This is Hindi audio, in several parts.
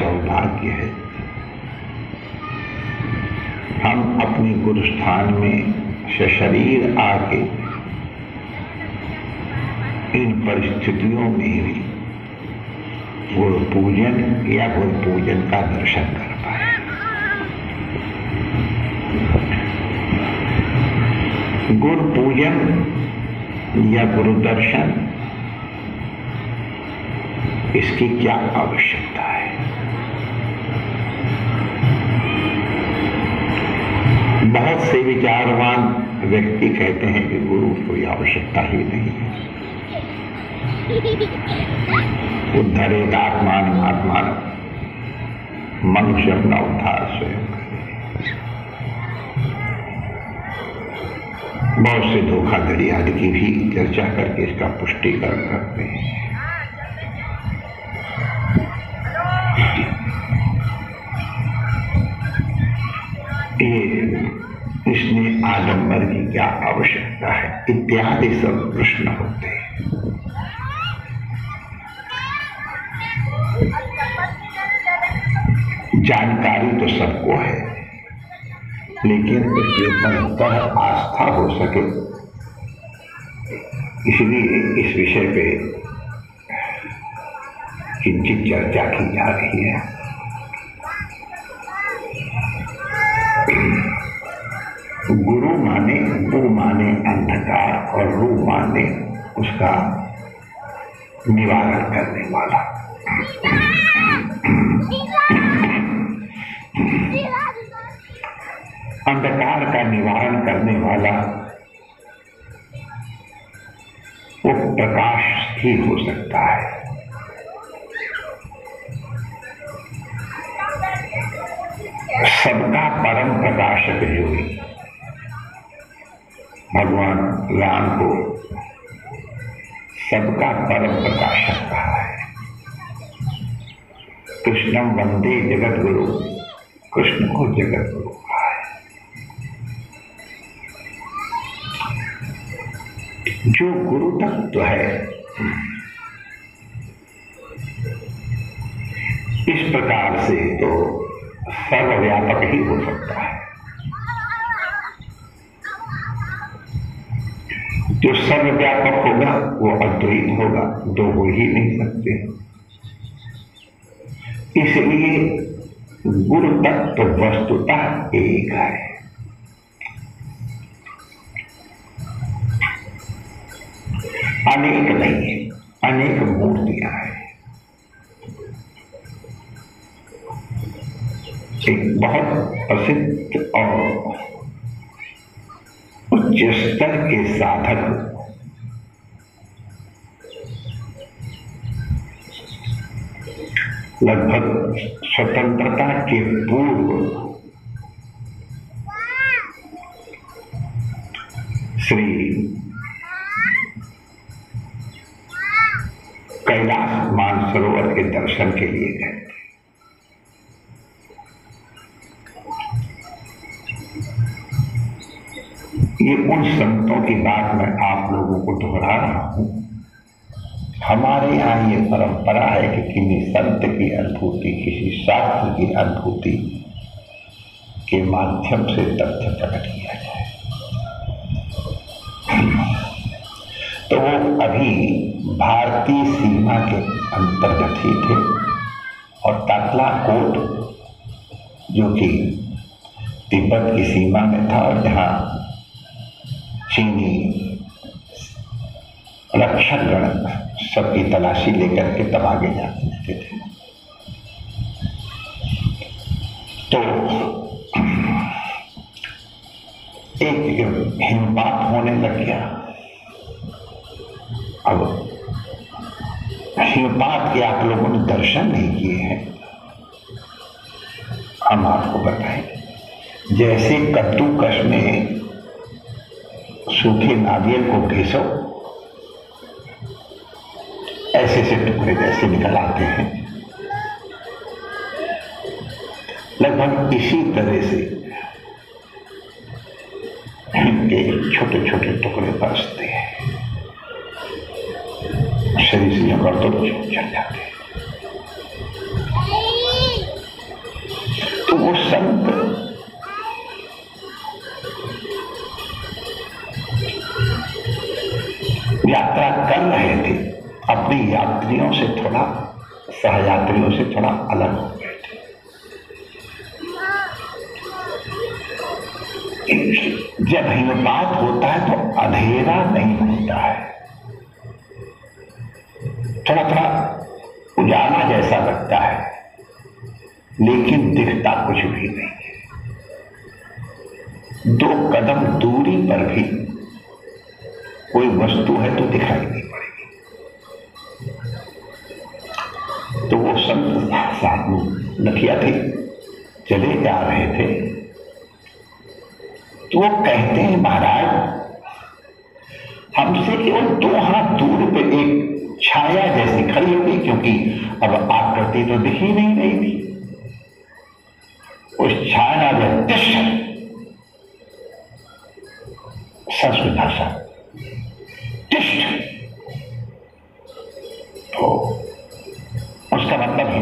सौभाग्य है। हम अपने गुरुस्थान में सशरीर आके इन परिस्थितियों में भी गुरु पूजन या गुरु पूजन का दर्शन कर पाए। गुरु पूजन या गुरु दर्शन इसकी क्या आवश्यकता है? बहुत से विचारवान व्यक्ति कहते हैं कि गुरु, कोई आवश्यकता ही नहीं है। उद्धरेत आत्मान आत्मान मनुष्य अपना उद्धार स्वयं बहुत से धोखाधड़ी आदि की भी चर्चा करके इसका पुष्टिकरण करते हैं। आडंबर की क्या आवश्यकता है? इत्यादि सब प्रश्न होते हैं। जानकारी तो सबको है, लेकिन उसके ऊपर आस्था हो सके। इसलिए इस विषय पे किंचित चर्चा की जा रही है। गुरु माने, वो माने अंधकार और रू माने उसका निवारण करने वाला। अंधकार का निवारण करने वाला, वो प्रकाश ही हो सकता है। सबका परम प्रकाशक योगी भगवान राम को सबका परम प्रकाशक कहा है। कृष्णम वंदे जगत गुरु कृष्ण को जगत गुरु कहा है। जो गुरु तत्व तो है, इस प्रकार से तो सर्वव्यापक ही हो सकता है। सर्वव्यापक होगा वो अद्वैत होगा दो हो ही नहीं सकते इसलिए गुरु तत्व वस्तुतः एक है अनेक नहीं है अनेक मूर्तियाँ हैं एक बहुत प्रसिद्ध और उच्च स्तर के साधक लगभग स्वतंत्रता के पूर्व श्री कैलाश मानसरोवर के दर्शन के लिए गए थे। ये उन संतों की बात मैं आप लोगों को दोहरा रहा हूँ हमारे यहाँ ये परंपरा है कि किसी संत की अनुभूति किसी शास्त्र की अनुभूति के माध्यम से तथ्य प्रकट किया जाए। तो वो अभी भारतीय सीमा के अंतर्गत ही थे और तातला कोट, जो कि तिब्बत की सीमा में था और जहाँ चीनी रक्षक गण सबकी तलाशी लेकर के तब आगे जाते रहते थे। तो एक हिमपात होने लग गया। अब हिमपात के आप लोगों ने दर्शन नहीं किए हैं। हम आपको बताएँ, जैसे कद्दूकश में सूखे नारियल को घिसो ऐसे से टुकड़े जैसे निकल आते हैं। लगभग इसी तरह से इनके छोटे छोटे टुकड़े बरसते हैं। शरीर से कर तो चल जाते हैं। वो संत यात्रा कर रहे थे। अपने यात्रियों से थोड़ा सहयात्रियों से थोड़ा अलग हो गए थे। जब हिमपात होता है तो अंधेरा नहीं होता है। थोड़ा थोड़ा उजाला जैसा लगता है, लेकिन दिखता कुछ भी नहीं है। दो कदम दूरी पर भी कोई वस्तु है तो दिखाई नहीं तो वो संत साधु। नथिया थे चले जा रहे थे। तो वो कहते हैं, महाराज, हमसे केवल दो हाथ दूर पे एक छाया जैसी खड़ी हो गई क्योंकि अब आकृति तो दिख नहीं रही थी। उस छाया में तिष्ठ। संस्कृत भाषा तिष्ठ।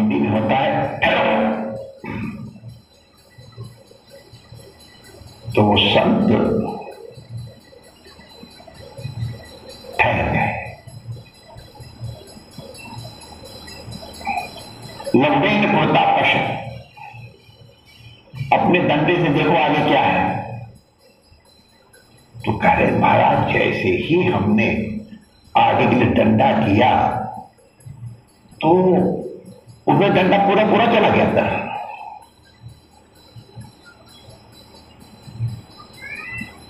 में होता है तो वो संत ठहर गए लंबे कुर्ता पश अपने दंडे से देखो आगे क्या है तो कह रहे महाराज जैसे ही हमने आगे के लिए डंडा किया तो डंडा पूरा पूरा चला गया था।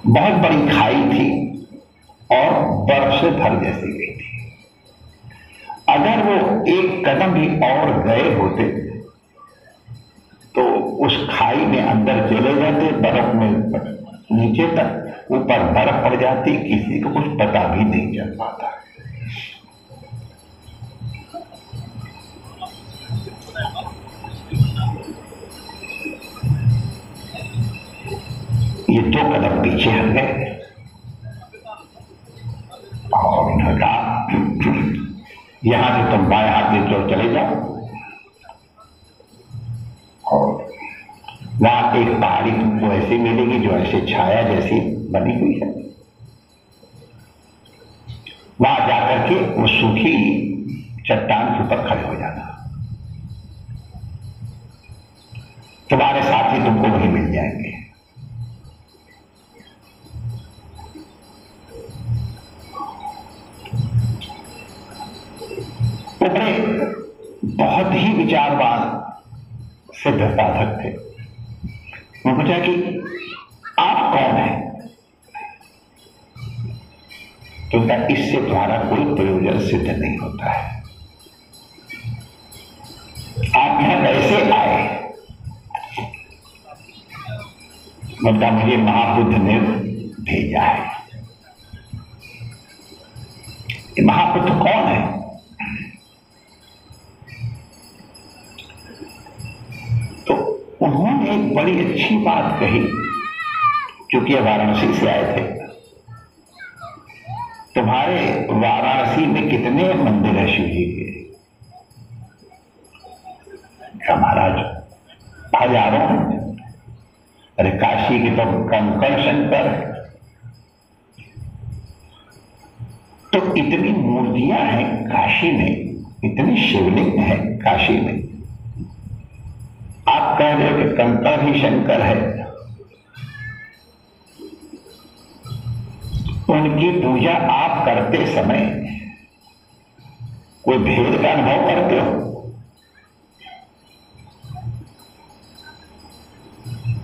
बहुत बड़ी खाई थी और बर्फ़ से भर जैसी गई थी। अगर वो एक कदम भी और गए होते तो उस खाई में अंदर चले जाते, बर्फ़ में नीचे तक, ऊपर बर्फ़ पड़ जाती, किसी को कुछ पता भी नहीं चल पाता। ये दो कदम पीछे हट गए। और कहा, यहाँ से तुम बाएँ हाथ की तरफ़ चले जाओ। और वहाँ एक पहाड़ी तुमको ऐसी मिलेगी जो ऐसे छाया जैसी बनी हुई है। वहाँ जाकर के वो सूखी चट्टान के ऊपर खड़े हो जाना बात कही, क्योंकि वाराणसी से आए थे। तुम्हारे वाराणसी में कितने मंदिर है शिव जी के महाराज, हज़ारों अरे, काशी के तो कंकड़ शंकर तो इतनी मूर्तियाँ हैं काशी में, इतनी शिवलिंग है काशी में। आप कह रहे हो कि कंकड़ ही शंकर है। उनकी पूजा आप करते समय कोई भेद का अनुभव करते हो?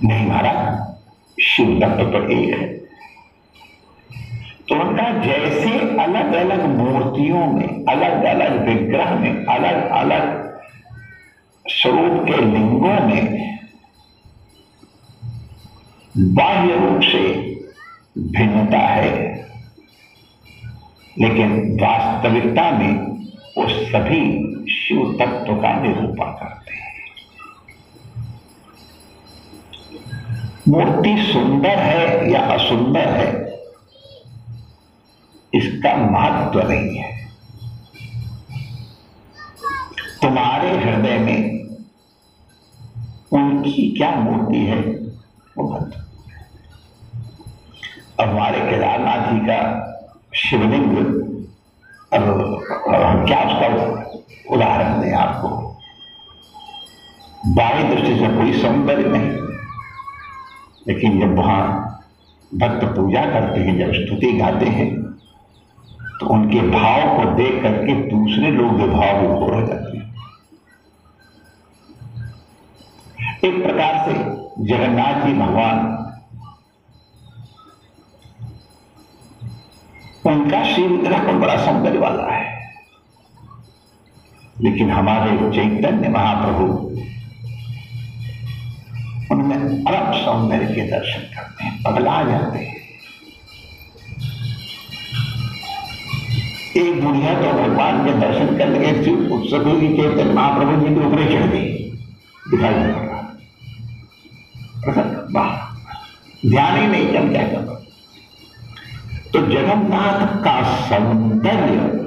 नहीं महाराज, शिव तत्व तो एक है। तो उनका जैसे अलग अलग मूर्तियों में अलग अलग विग्रह में अलग अलग स्वरूप के लिंगों में बाह्य रूप से भिन्नता है। लेकिन वास्तविकता में वो सभी शिव तत्व का निरूपण करते हैं। मूर्ति सुंदर है या असुंदर है, इसका महत्व नहीं है। तुम्हारे हृदय में उनकी क्या मूर्ति है? वो भक्त अब हमारे केदारनाथ जी का शिवलिंग, अब हम क्या उसका उदाहरण दें आपको? बाह्य दृष्टि से कोई सौंदर्य नहीं। लेकिन जब वहाँ भक्त पूजा करते हैं, जब स्तुति गाते हैं तो उनके भाव को देख करके दूसरे लोग के भाव विभोर हो जाते हैं। एक प्रकार से जगन्नाथ जी भगवान। उनका श्री विग्रह तो बड़ा सौंदर्य वाला है। लेकिन हमारे चैतन्य महाप्रभु उनमें अलग सौंदर्य के दर्शन करते हैं, बदला जाते हैं। एक बुढ़िया तो भगवान के दर्शन करने के उत्सव चैतन्य महाप्रभु जी के ऊपर चढ़ गई। दिखाई दे ध्यान ही नहीं चल क्या कर तो जगन्नाथ का सौंदर्य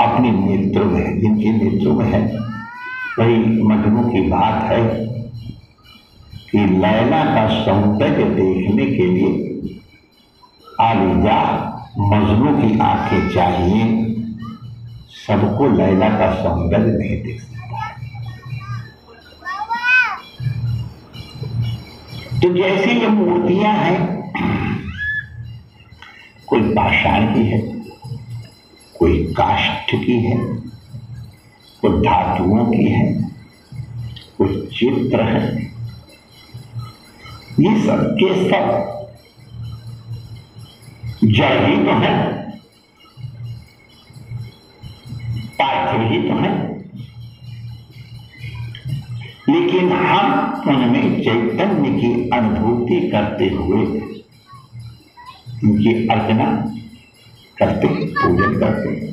अपने नेत्र में है। जिनके नेत्रों में है, वही मजनू की बात है कि लैला का सौंदर्य देखने के लिए आलिजा मजनू की आँखें चाहिए। सबको लैला का सौंदर्य नहीं देख तो जैसे ये मूर्तियाँ हैं, कोई पाषाण की है, कोई काष्ठ की है, कोई धातुओं की है, कोई चित्र है। ये सब के सब जड़ ही तो है, पार्थिव ही तो है। लेकिन हम उनमें चैतन्य की अनुभूति करते हुए उनकी अर्चना करते, पूजन करते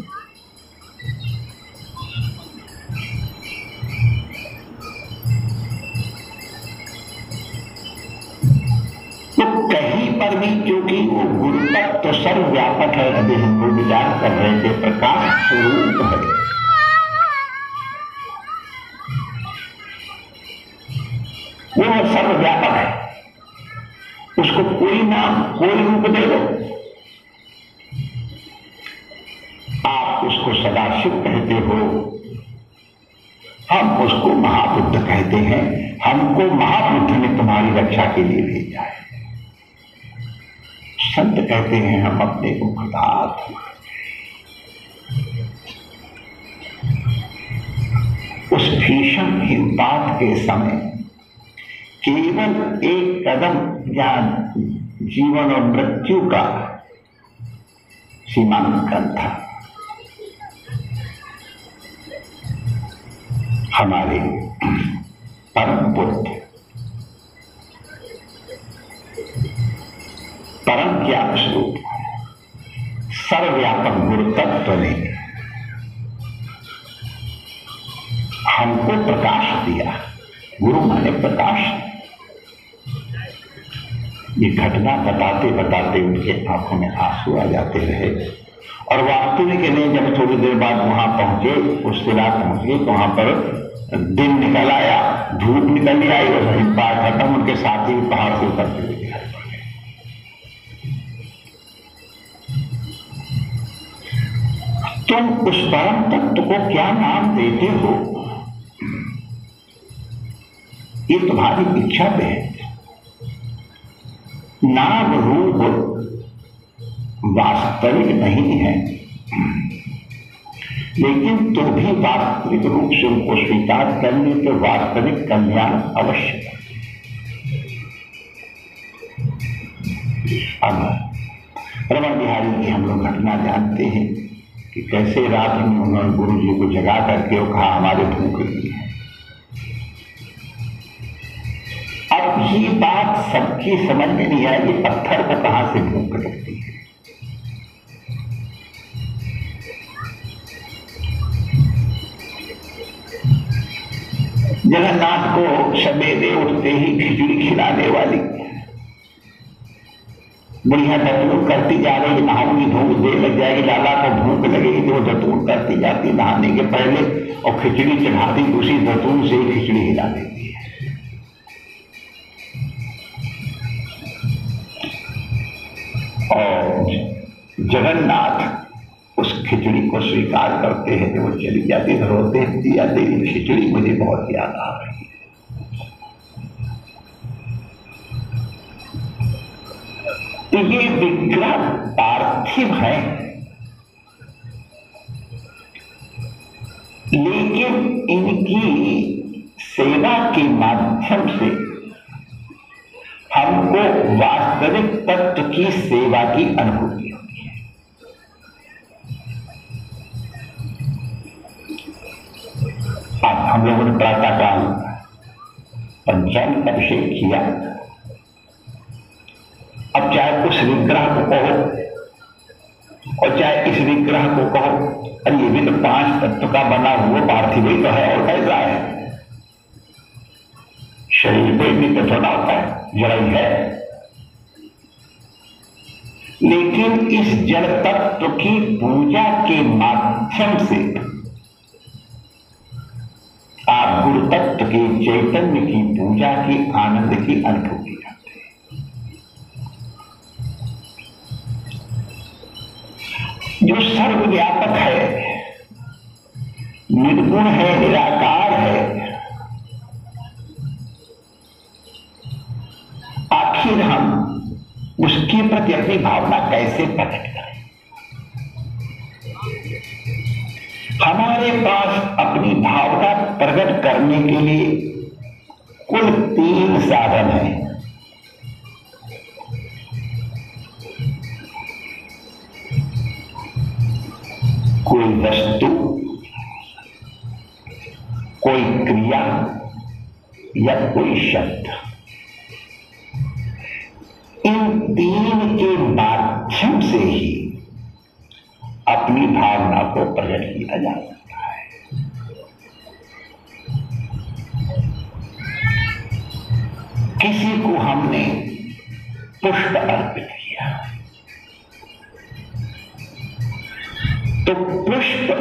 पर भी क्योंकि वो गुरु तक तो सर्वव्यापक है, अभी हम विचार कर रहे थे प्रकाश स्वरूप है। वो सर्वव्यापक है। उसको कोई नाम, कोई रूप दे दो आप उसको सदाशिव कहते हो। हम उसको महाबुद्ध कहते हैं। हमको महाबुद्ध ने तुम्हारी रक्षा के लिए भेजा है। संत कहते हैं, हम अपने को कृतार्थ उस भीषण हिमपात के समय केवल एक कदम या जीवन और मृत्यु का सीमांकन था। हमारे परम बुद्ध, परम ज्ञान स्वरूप सर्वव्यापक गुरु तत्व ने हमको प्रकाश दिया। गुरु माने प्रकाश। ये घटना बताते बताते उनके आँखों में आँसू आ जाते रहे। और वास्तविक ने जब थोड़ी देर बाद वहाँ पहुँचे उससे रात पहुँच तो वहाँ पर दिन निकल आया, धूप निकल आई और हिमपात खत्म, उनके साथी पहाड़ से उतरते हुए तुम उस परम तत्व को क्या नाम देते हो? ये तुम्हारी इच्छा पे है। नाम रूप वास्तविक नहीं है। लेकिन तो भी वास्तविक रूप से उनको स्वीकार करने के वास्तविक कल्याण अवश्य अब रमन बिहारी की हम लोग घटना जानते हैं कि कैसे रात में उन्होंने गुरु जी को जगा करके वो कहा, हमारे भूख लगी अब ये बात सबकी समझ में नहीं आई कि पत्थर को कहाँ से भूख लगती है? जगन्नाथ को सवेरे उठते ही खिचड़ी खिलाने वाली। बढ़िया दतून करती जा रही नहाऊँगी धूप दे लग जाएगी, लाला को भूख लगेगी तो वो दतून करती जाती नहाने के पहले और खिचड़ी चढ़ाती, उसी दतून से ही खिचड़ी हिला देती। और जगन्नाथ उस खिचड़ी को स्वीकार करते हैं वो चली जाती तो रोते हैं दिया खिचड़ी मुझे बहुत याद आ रही है। ये विग्रह पार्थिव है। लेकिन इनकी सेवा के माध्यम से हमको वास्तविक तत्व की सेवा की अनुभूति होती है। अब हम लोगों ने प्रातःकाल पंचांग अभिषेक किया। अब चाहे उस विग्रह को कहो, और चाहे इस विग्रह को कहो, अरे ये भी तो पाँच तत्व का बना हुआ पार्थिव ही तो है, और कैसा है? शरीर पे भी तो थोड़ा होता है। जड़ है। लेकिन इस जड़ तत्व की पूजा के माध्यम से आप गुरु तत्व के चैतन्य की पूजा की आनंद की अनुभूति करते हैं। जो सर्वव्यापक है, निर्गुण है, निराकार है आखिर हम उसके प्रति अपनी भावना कैसे प्रकट करें? हमारे पास अपनी भावना प्रकट करने के लिए कुल तीन साधन हैं। कोई वस्तु, कोई क्रिया या कोई शब्द। इन तीन के माध्यम से ही अपनी भावना को प्रकट किया जा सकता है। किसी को हमने पुष्प अर्पित किया। तो पुष्प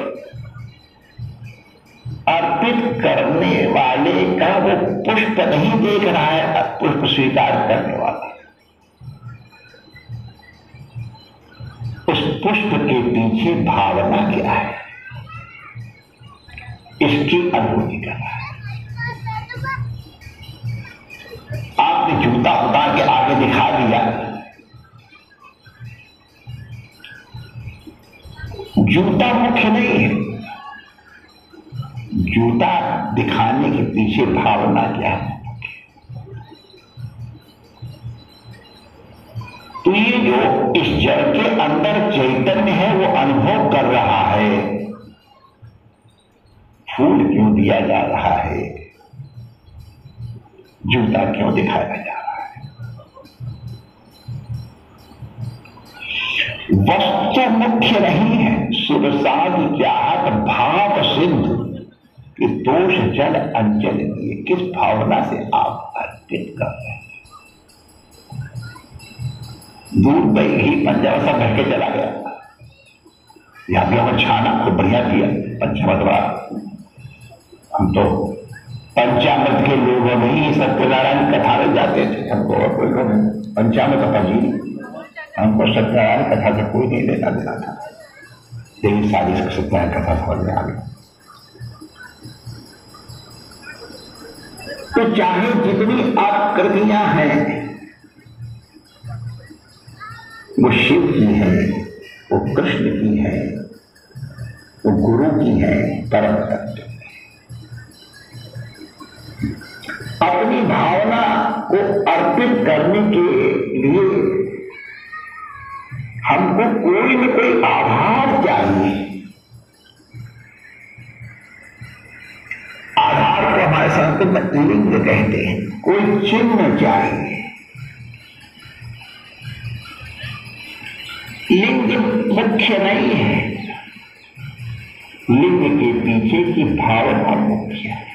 अर्पित करने वाले का वो पुष्प नहीं देख रहा है पुष्प स्वीकार करने वाला पुष्प के पीछे भावना क्या है इसकी अनुभूति कर रहा है। आपने जूता उतार के आगे दिखा दिया। जूता मुख्य नहीं है। जूता दिखाने के पीछे भावना क्या है? तो ये जो इस जड़ के अंदर चैतन्य है, वो अनुभव कर रहा है। फूल क्यों दिया जा रहा है? जूता क्यों दिखाया जा रहा है? वस्तु मुख्य नहीं है। सुरसाद चाहत भाव सिद्ध कि दोष जल किए किस भावना से आप अर्पित कर रहे हैं? दूध दही घी पंजाब सब भर के चला गया। यहाँ भी हमें छाना खूब बढ़िया किया पंचमत हम तो पंचामृत के लोगों में ही सत्यनारायण कथा में जाते थे हमको और कोई पंचामृत पजी हमको सत्यनारायण कथा से कोई नहीं लेना देना था। यही सारी सत्यनारायण कथा समझ में आ गई। तो चाहे जितनी आकृतियाँ हैं वो शिव की है, वो कृष्ण की है, वो गुरु की है, परम तत्व। अपनी भावना को अर्पित करने के लिए हमको कोई न कोई आधार चाहिए। आधार को हमारे संस्कृत में लिंग कहते हैं, कोई चिन्ह चाहिए। लिंग मुख्य नहीं है। लिंग के पीछे की भावना मुख्य है।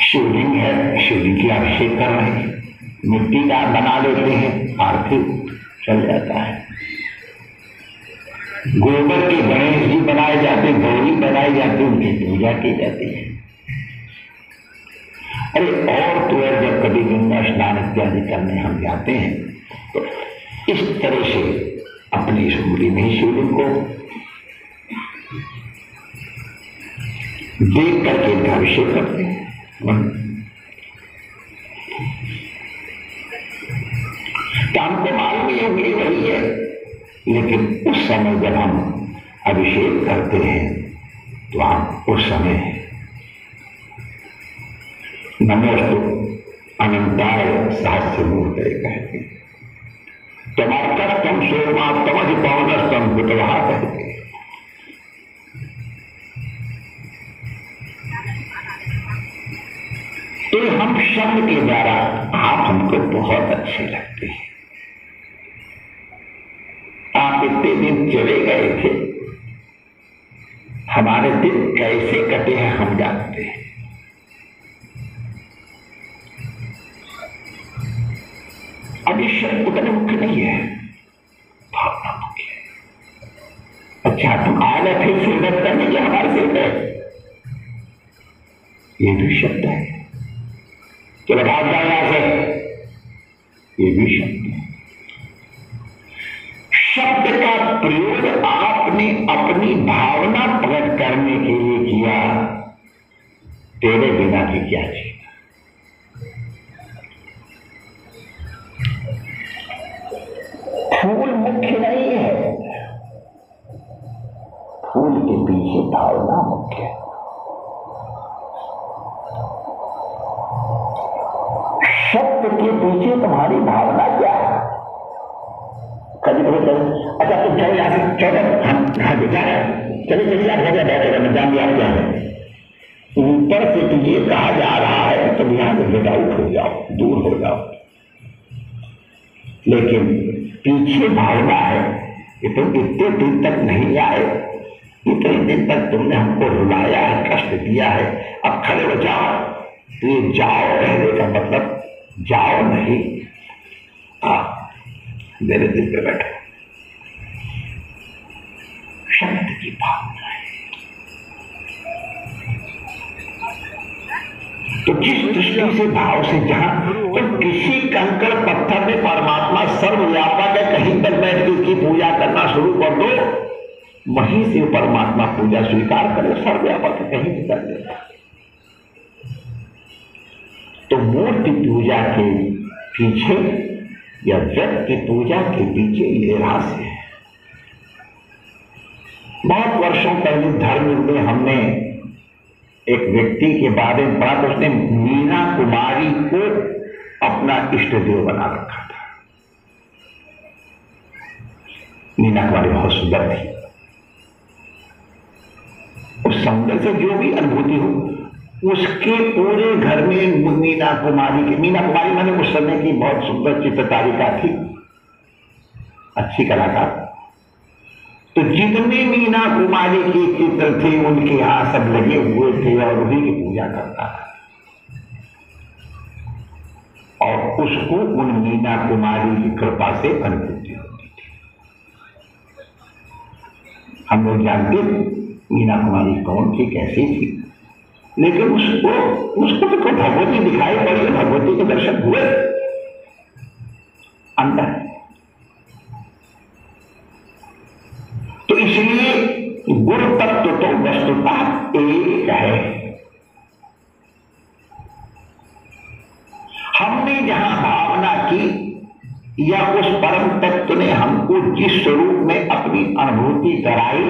शिवलिंग है, शिवलिंग की अभिषेक कर रहे हैं। मिट्टी का बना लेते हैं, आरती चल जाता है। गोबर के गणेश जी बनाए जाते गौरी बनाई जाती उनकी पूजा की जाती है। अरे और तो और जब कभी गंगा स्नान इत्यादि करने हम जाते हैं तो इस तरह से अपनी इस उंगली में शिवलिंग को देख करके इनका अभिषेक करते हैं। काम तो मालूम ही उंगली वही है, लेकिन उस समय जब हम अभिषेक करते हैं तो हम उस समय नमोस्तु, अनंताय सहस्य मूर्त कहते तमार्कस्तम सोमा तमज पवनस्तम बुतवा कहते तो हम शब्द के द्वारा आप हमको बहुत अच्छे लगते हैं। आप इतने दिन चले गए थे। हमारे दिन कैसे कटे हैं हम जानते हैं। शब्द उतने मुख्य नहीं है। भावना मुख्य है। अच्छा तुम आए फिर सिरदर्द करने के हमारे सिर पे ये भी शब्द है। चलो, भाग जाओ यहाँ से। ये भी शब्द है। शब्द का प्रयोग आपने अपनी भावना प्रकट करने के लिए किया। तेरे बिना भी क्या चाहिए फूल मुख्य नहीं है। फूल के पीछे भावना मुख्य है। शब्द के पीछे तुम्हारी भावना क्या है? कभी कभी चल अच्छा तुम चले यहाँ से चलो। हम हाँ जा रहे चले चलिए आप जगह बैठेगा जान लिया क्या है ऊपर से तुझे कहा जा रहा है तुम यहाँ से गेट आउट हो जाओ, दूर हो जाओ। लेकिन पीछे भागना है कि तुम इतने दिन तक नहीं आए। इतने दिन तक तुमने हमको रुलाया है, कष्ट दिया है। अब खड़े हो जाओ। तो ये जाओ रहने का मतलब जाओ नहीं। आ, मेरे दिल पे बैठो शब्द की भावना है तो जिस दृष्टि से भाव से जहाँ तो किसी कंकड़ पत्थर में परमात्मा सर्वव्यापक है, कहीं पर बैठ के उसकी पूजा करना शुरू कर दो, वहीं से परमात्मा पूजा स्वीकार करे, सर्वव्यापक कहीं भी कर देता तो मूर्ति पूजा के पीछे या व्यक्ति पूजा के पीछे ये रहस्य है। बहुत वर्षों पहले धर्म में हमने एक व्यक्ति के बारे में पढ़ा तो उसने मीना कुमारी को अपना इष्ट देव बना रखा था। मीना कुमारी बहुत सुंदर थी। उस सौंदर्य से जो भी अनुभूति हो, उसके पूरे घर में मीना कुमारी की मीना कुमारी मैंने उस समय की बहुत सुंदर चित्रकारिका थी। अच्छी कलाकार। तो जितने मीना कुमारी के चित्र थे, उनके यहाँ सब लगे हुए थे और उन्हीं की पूजा करता था। और उसको उन मीना कुमारी की कृपा से अनुभूति होती थी। हम लोग जानते मीना कुमारी कौन थी, कैसी थी। लेकिन उसको उसको तो भगवती दिखाई पड़ी, भगवती के दर्शन हुए। अंदर तो इसलिए गुरु तत्व तो वस्तुता एक है। हमने जहाँ भावना की, या उस परम तत्व ने हमको जिस स्वरूप में अपनी अनुभूति कराई,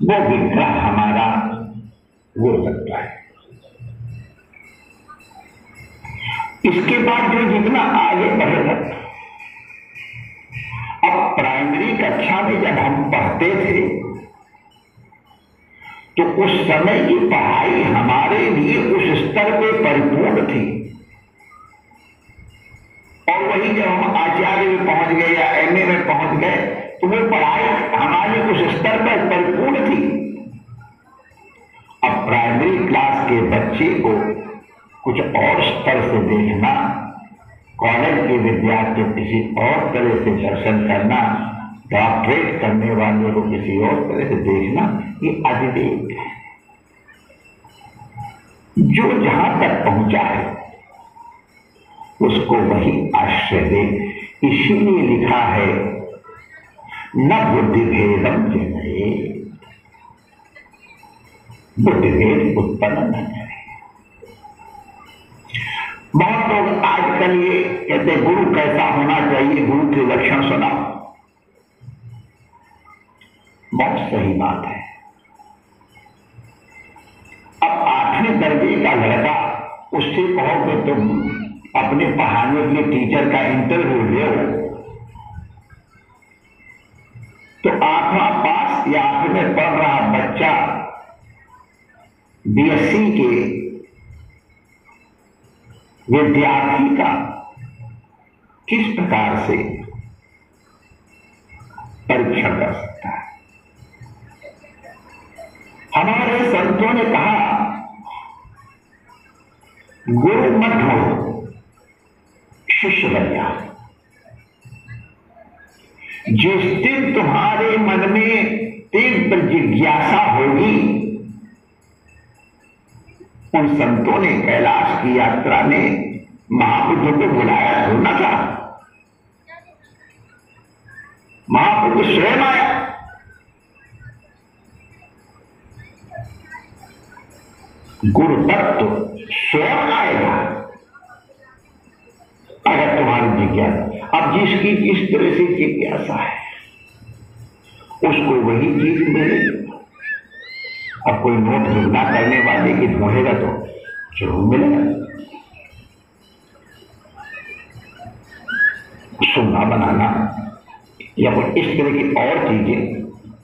वो विग्रह हमारा गुरु तत्व है। इसके बाद जो जितना आगे बढ़ेगा अब प्राइमरी कक्षा में जब हम पढ़ते थे तो उस समय की पढ़ाई हमारे लिए उस स्तर पे परिपूर्ण थी। और वही जब हम आचार्य में पहुँच गए या एमए में पहुँच गए तो वो पढ़ाई हमारी उस स्तर पर परिपूर्ण थी। अब प्राइमरी क्लास के बच्चे को कुछ और स्तर से देखना कॉलेज के विद्यार्थी किसी और तरह से दर्शन करना डॉक्टरेट करने वाले को किसी और तरह से देखना, ये अविवेक है। जो जहाँ तक पहुँचा है, उसको वही आश्रय दे। इसीलिए लिखा है, न बुद्धि भेदम जनये बुद्धि भेद उत्पन्न न बहुत लोग आजकल ये कहते गुरु कैसा होना चाहिए, गुरु के लक्षण सुना बहुत सही बात है। अब आठवें दर्जे का लड़का, उससे कहोगे तुम अपने पढ़ाने के टीचर का इंटरव्यू ले तो आठवां पास या आठवें पढ़ रहा बच्चा बीएससी के विद्यार्थी का किस प्रकार से परीक्षण कर सकता है? हमारे संतों ने कहा गुरु मत हो, शिष्य बन जा जिस दिन तुम्हारे मन में तीव्र जिज्ञासा होगी उन संतों ने कैलाश की यात्रा में महापुरुषों को बुलाया सुनना था महापुरुष स्वयं आया। गुरु तत्व स्वयं आएगा अगर तुम्हारी जिज्ञासा। अब जिसकी जिस तरह से जिज्ञासा है, उसको वही चीज़ मिलेगी। अब कोई नोट दुगना करने वाले की ढूंढेगा तो ज़रूर मिलेगा। सुनना, बनाना, या कोई इस तरह की और चीज़ें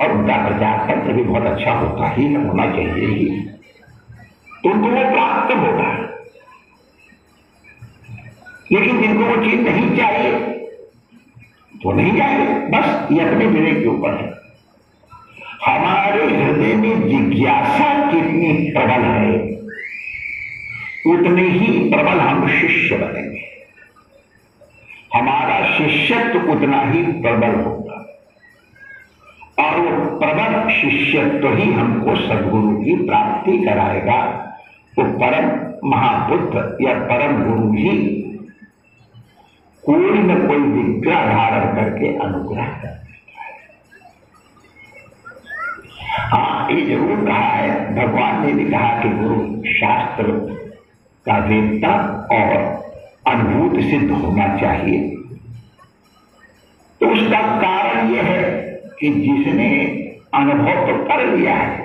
और उनका प्रचार तंत्र भी बहुत अच्छा होता ही होना चाहिए ही। तो उनको वो प्राप्त होगा। लेकिन जिनको वो चीज़ नहीं चाहिए तो नहीं चाहिए, बस ये अपने विवेक के ऊपर है। हमारे हृदय में जिज्ञासा कितनी प्रबल है, उतने ही प्रबल हम शिष्य बनेंगे। हमारा शिष्यत्व उतना ही प्रबल होगा। और वो प्रबल शिष्यत्व ही हमको सदगुरु की प्राप्ति कराएगा। तो परम महापुत्र या परम गुरु ही कोई न कोई विग्रह धारण करके अनुग्रह कर हाँ ये ज़रूर कहा है। भगवान ने भी कहा कि गुरु शास्त्र का वेदता और अनुभूत सिद्ध होना चाहिए। तो उसका कारण यह है कि जिसने अनुभव तो कर लिया है,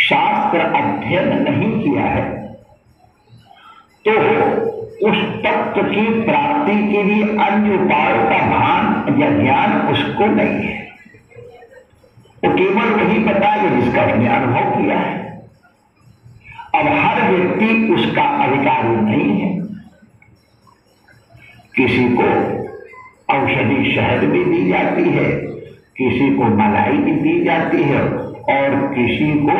शास्त्र अध्ययन नहीं किया है तो उस तत्व की प्राप्ति के लिए अन्य उपायों का भान या ज्ञान उसको नहीं है। वो केवल वही पता है जिसका उसने अनुभव किया है। अब हर व्यक्ति उसका अधिकारी नहीं है। किसी को औषधि शहद भी दी जाती है, किसी को मलाई भी दी जाती है, और किसी को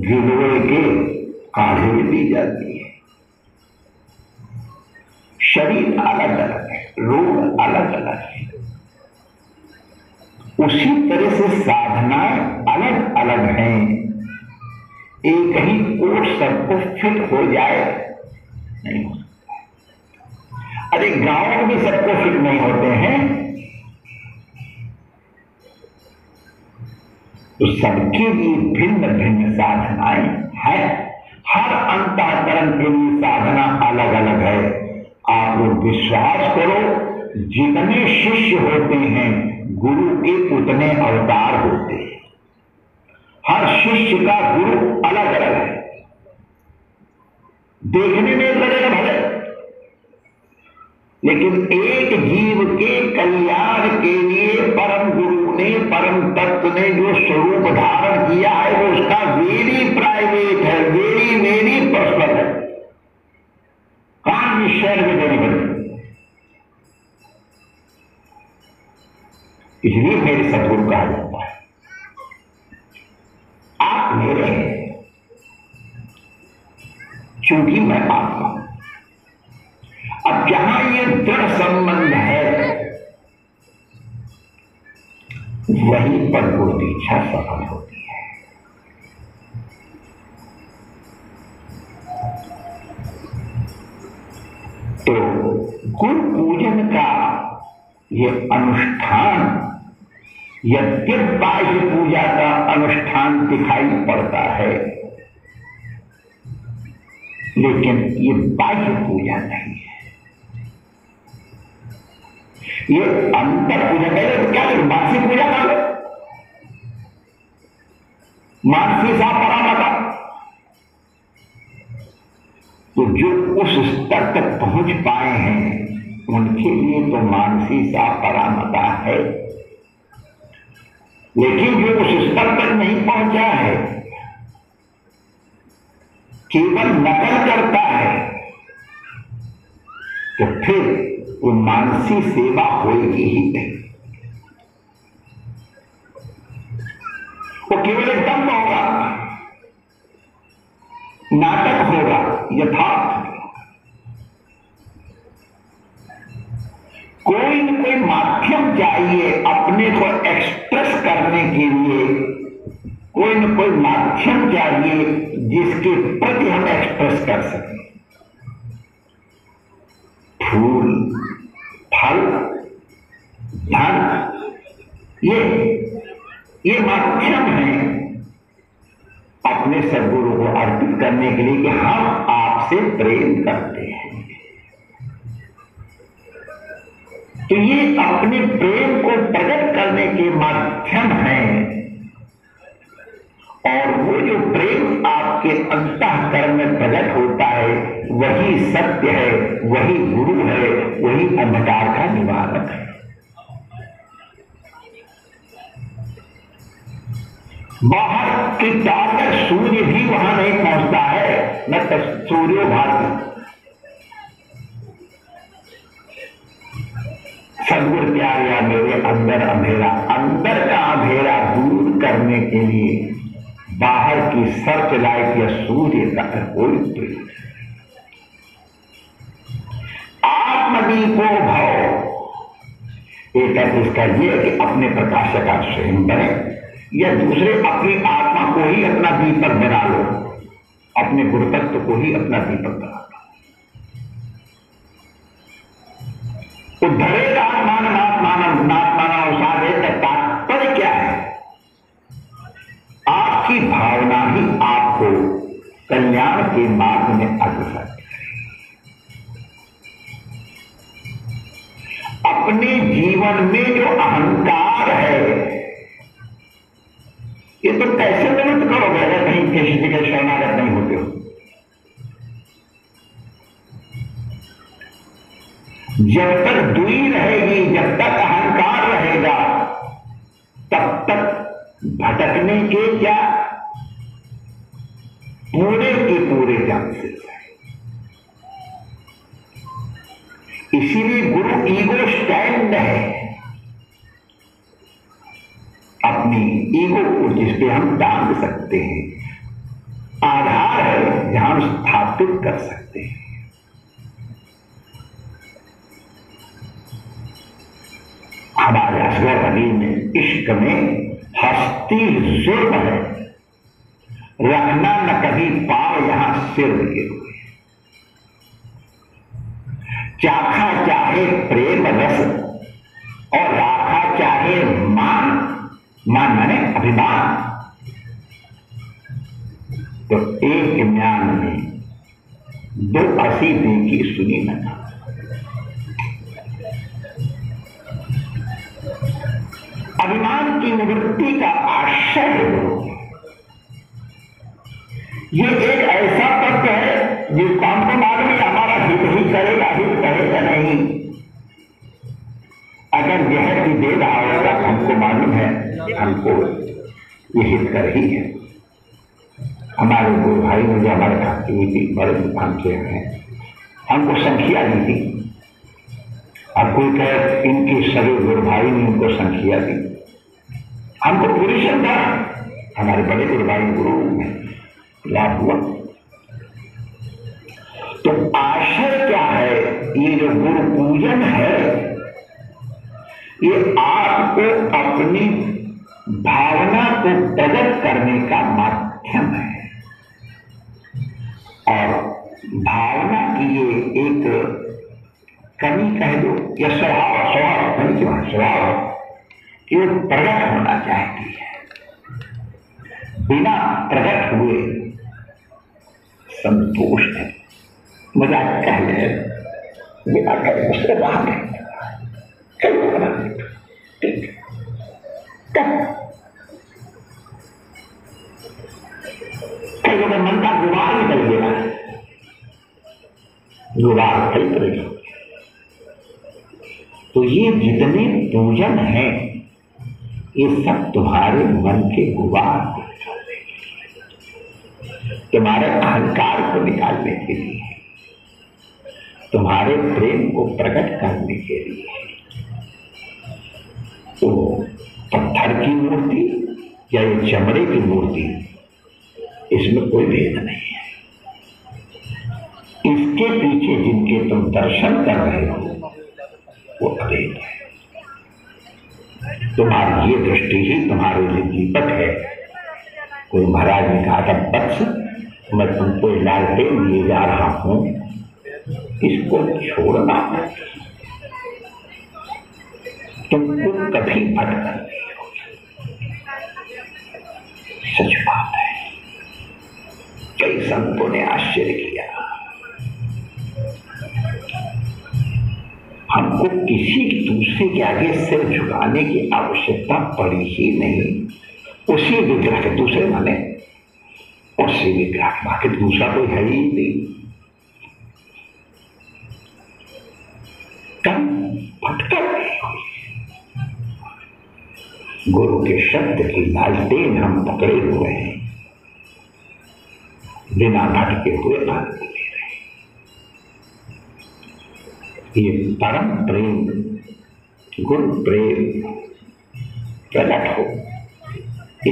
गिलोय के काढ़े भी दी जाती है। शरीर अलग अलग है, रोग अलग अलग है। उसी तरह से साधनाएँ अलग अलग हैं। एक ही कोट सबको फिट हो जाए, नहीं हो सकता। अरे गाँव में सबको फिट नहीं होते हैं। तो सबके लिए भिन्न भिन्न साधनाएँ हैं। हर अंतकरण के लिए साधना अलग अलग है। आप लोग विश्वास करो, जितने शिष्य होते हैं गुरु के उतने अवतार होते हैं। हर शिष्य का गुरु अलग अलग है। देखने में लगेगा भले, लेकिन एक जीव के कल्याण के लिए परम गुरु ने, परम तत्व ने जो स्वरूप धारण किया है, वो उसका वेरी प्राइवेट है वेरी वेरी पर्सनल है। काम शहर में देनी पड़ेगी इसलिए मेरे सदगुरु कहा जाता है। आप मेरे हैं क्योंकि मैं आपका हूँ। अब जहाँ ये दृढ़ संबंध है, वहीं पर गुरु दीक्षा सफल होती है। तो गुरु पूजन का ये अनुष्ठान यद्यप बाह्य पूजा का अनुष्ठान दिखाई पड़ता है। लेकिन ये बाह्य पूजा नहीं है। ये अंतर पूजा कहे तो क्या करें? मानसिक पूजा कर। लो मानसी सा परामता तो जो उस स्तर तक पहुँच पाए हैं उनके लिए तो मानसी सा परामता है। लेकिन जो उस स्तर तक नहीं पहुँचा है, केवल नकल करता है तो फिर वो मानसी सेवा होगी ही नहीं। वो केवल एक दम्भ होगा। नाटक होगा, यथार्थ। कोई न कोई माध्यम चाहिए अपने को एक्सप्रेस करने के लिए। कोई न कोई माध्यम चाहिए जिसके प्रति हम एक्सप्रेस कर सकें। फूल, फल, धन, ये ये माध्यम है अपने सदगुरु को अर्पित करने के लिए कि हम आपसे प्रेम करते हैं। तो ये अपने प्रेम को प्रकट करने के माध्यम है। और वो जो प्रेम आपके अंतकरण में प्रकट होता है, वही सत्य है, वही गुरु है, वही अंधकार का निवारक है। बाहर की ताकत सूर्य भी वहाँ नहीं पहुँचता है, न तो सूर्य भारती प्यार या मेरे अंदर अंधेरा। अंदर का अंधेरा दूर करने के लिए बाहर की सर्च लाइट या सूर्य का कोई प्रयोग आत्मदीपो भाव। एक अर्थ यह कि अपने प्रकाश का स्वयं बने, या दूसरे अपनी आत्मा को ही अपना दीपक बना लो, अपने गुरुतत्व को ही अपना दीपक बना लो उद्धरे आत्मान आत्मान नात्मान साधे का तात्पर्य क्या है? आपकी भावना ही आपको कल्याण के मार्ग में अग्रसर अपने जीवन में जो अहंकार है, ये तो कैसे निवृत्त करोगे? अगर कहीं किसी के शरणागत नहीं जब तक दुई रहेगी, जब तक अहंकार रहेगा, तब तक भटकने के क्या? पूरे के पूरे चांसेस है इसीलिए गुरु ईगो स्टैंड है। अपनी ईगो को जिस पे हम टांग सकते हैं, आधार है, जहाँ हम स्थापित कर सकते हैं। हमारे असगर अली में इश्क में हस्ती जुर्म है। रखना न कभी पाओ यहाँ सिर हुए। चाखा चाहे प्रेम रस और राखा चाहे मान मान माने अभिमान। तो एक ज्ञान में दो असी देखी सुनी न अभिमान की निवृत्ति का आशय ये एक ऐसा तत्व है जिसको हमको मालूम है, हमारा हित ही करेगा, हित करेगा नहीं। अगर यह भी दे रहा होगा हमको मालूम है हमको ये हित कर ही है। हमारे गुरु भाई ने जो हुई थी बड़े दुकान से हैं, हमको संख्या दी थी। अब कोई कहे, इनके सभी गुरु भाई ने उनको संख्या दी। हमको पूरी श्रद्धा हमारे बड़े गुरु गुरु में लाभ हुआ। तो आशय क्या है? ये जो गुरु पूजन है, ये आपको अपनी भावना को प्रकट करने का माध्यम है। और भावना की ये एक कमी कह दो, या स्वभाव स्वभाव नहीं क्यों स्वभाव। वो प्रकट होना चाहती है। बिना प्रकट हुए संतोष है मज़ाक कह ले बिना कहे उससे बाहर ठीक गुबार है तो ये जितने पूजन हैं ये सब तुम्हारे मन के गुबार को तुम्हारे अहंकार को निकालने के लिए तुम्हारे प्रेम को प्रकट करने के लिए तो पत्थर की मूर्ति या ये चमड़े की मूर्ति, इसमें कोई भेद नहीं है। इसके पीछे जिनके तुम दर्शन कर रहे हो, वो अद्वैत है। तुम्हारी ये दृष्टि ही तुम्हारे लिए दीपक है। कोई महाराज ने कहा था बच्च मैं तुमको लालटेन लिए जा रहा हूँ। इसको छोड़ना तुमको कभी भटकन सच बात है। कई संतों ने आश्चर्य किया। हमको किसी दूसरे के आगे सिर झुकाने की आवश्यकता पड़ी ही नहीं। उसी विग्रह के दूसरे माने। उसी विग्रह बाकी दूसरा कोई है ही नहीं। कम भटकर गुरु के शब्द की लालटेन हम पकड़े हुए हैं। बिना भटके हुए आनंद ले रहे ये परम। प्रेम गुरु प्रेम। प्रकट हो।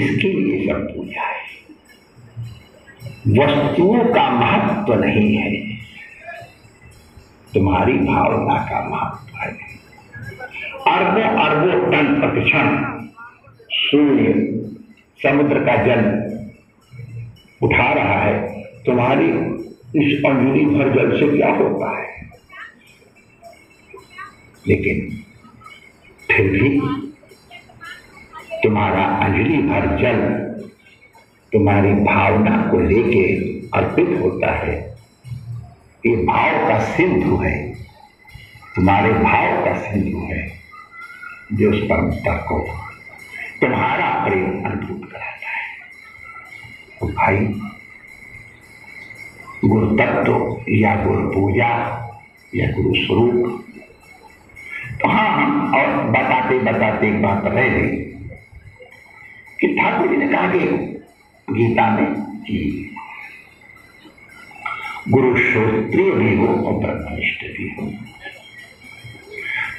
इसके लिए सब पूजा है। वस्तुओं का महत्व नहीं है। तुम्हारी भावना का महत्व है। अरबों अरबों टन प्रतिक्षण। सूर्य, समुद्र का जल उठा रहा है। तुम्हारी इस अंजलि भर जल से क्या होता है? लेकिन फिर भी तुम्हारा अंजलि भर जल तुम्हारी भावना को लेके अर्पित होता है। ये भाव का सिंधु है। तुम्हारे भाव का सिंधु है जो उस परमता को तुम्हारा प्रेम अनुभूत कराता है। तो भाई, गुरु तत्व या गुरु पूजा या गुरु स्वरूप हाँ और बताते बताते एक बात रह गई कि ठाकुर जी ने कहा कि गीता में कि गुरु श्रोत्रिय भी हो और ब्रह्मनिष्ठ भी हो।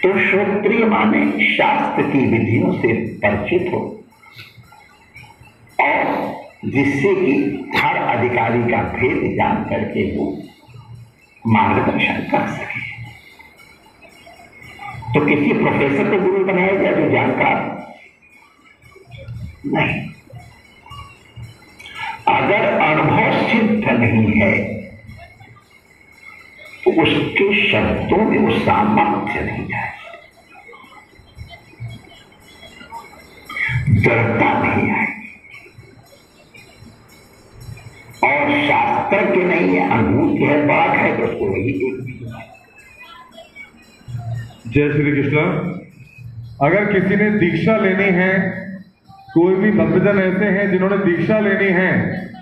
तो श्रोत्रिय माने शास्त्र की विधियों से परिचित हो और जिससे कि हर अधिकारी का भेद जान करके वो मार्गदर्शन कर सके। तो किसी प्रोफेसर को गुरु बनाया जाए जो जानकार नहीं। अगर अनुभव सिद्ध नहीं है तो उसके शब्दों में वो सामर्थ्य नहीं जाए दृढ़ता नहीं आएगी। और शास्त्र के नहीं है अनुभूति है बात है तो उसको वही एक जय श्री कृष्ण। अगर किसी ने दीक्षा लेनी है, कोई भी भक्तजन ऐसे हैं जिन्होंने दीक्षा लेनी है,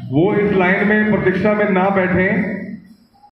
वो इस लाइन में प्रतीक्षा में ना बैठे।